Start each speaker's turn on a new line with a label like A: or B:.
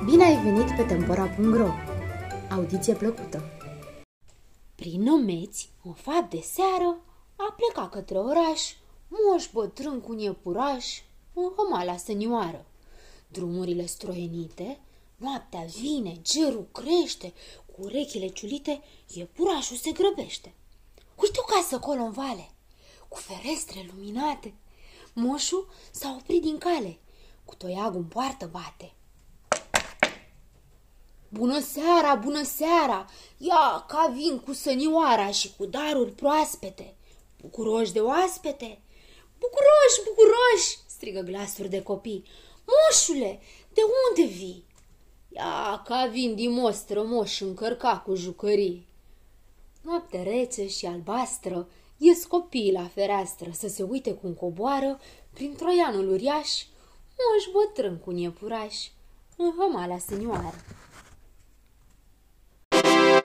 A: ai venit pe Tempora.ro Audiție plăcută!
B: Prin numeți, un fapt de seară, a plecat către oraș, moș bătrân cu iepuraș, în hămala sănioară. Drumurile stroienite, noaptea vine, gerul crește, cu urechile ciulite, iepurașul se grăbește. Uite o casă acolo în vale, cu ferestre luminate. Moșul s-a oprit din cale, cu toiagul în poartă bate. Bună seara, bună seara! Ia, ca vin cu sănioara și cu daruri proaspete. Bucuroși de oaspete? Bucuroși, bucuroși! strigă glasuri de copii. Moșule, de unde vii? Ia, ca vin din mostră, moș încărca cu jucării. Noapte rece și albastră, ies copiii la fereastră să se uite cum coboară prin troianul uriaș, moș bătrân cu iepuraș, în hămala senioară.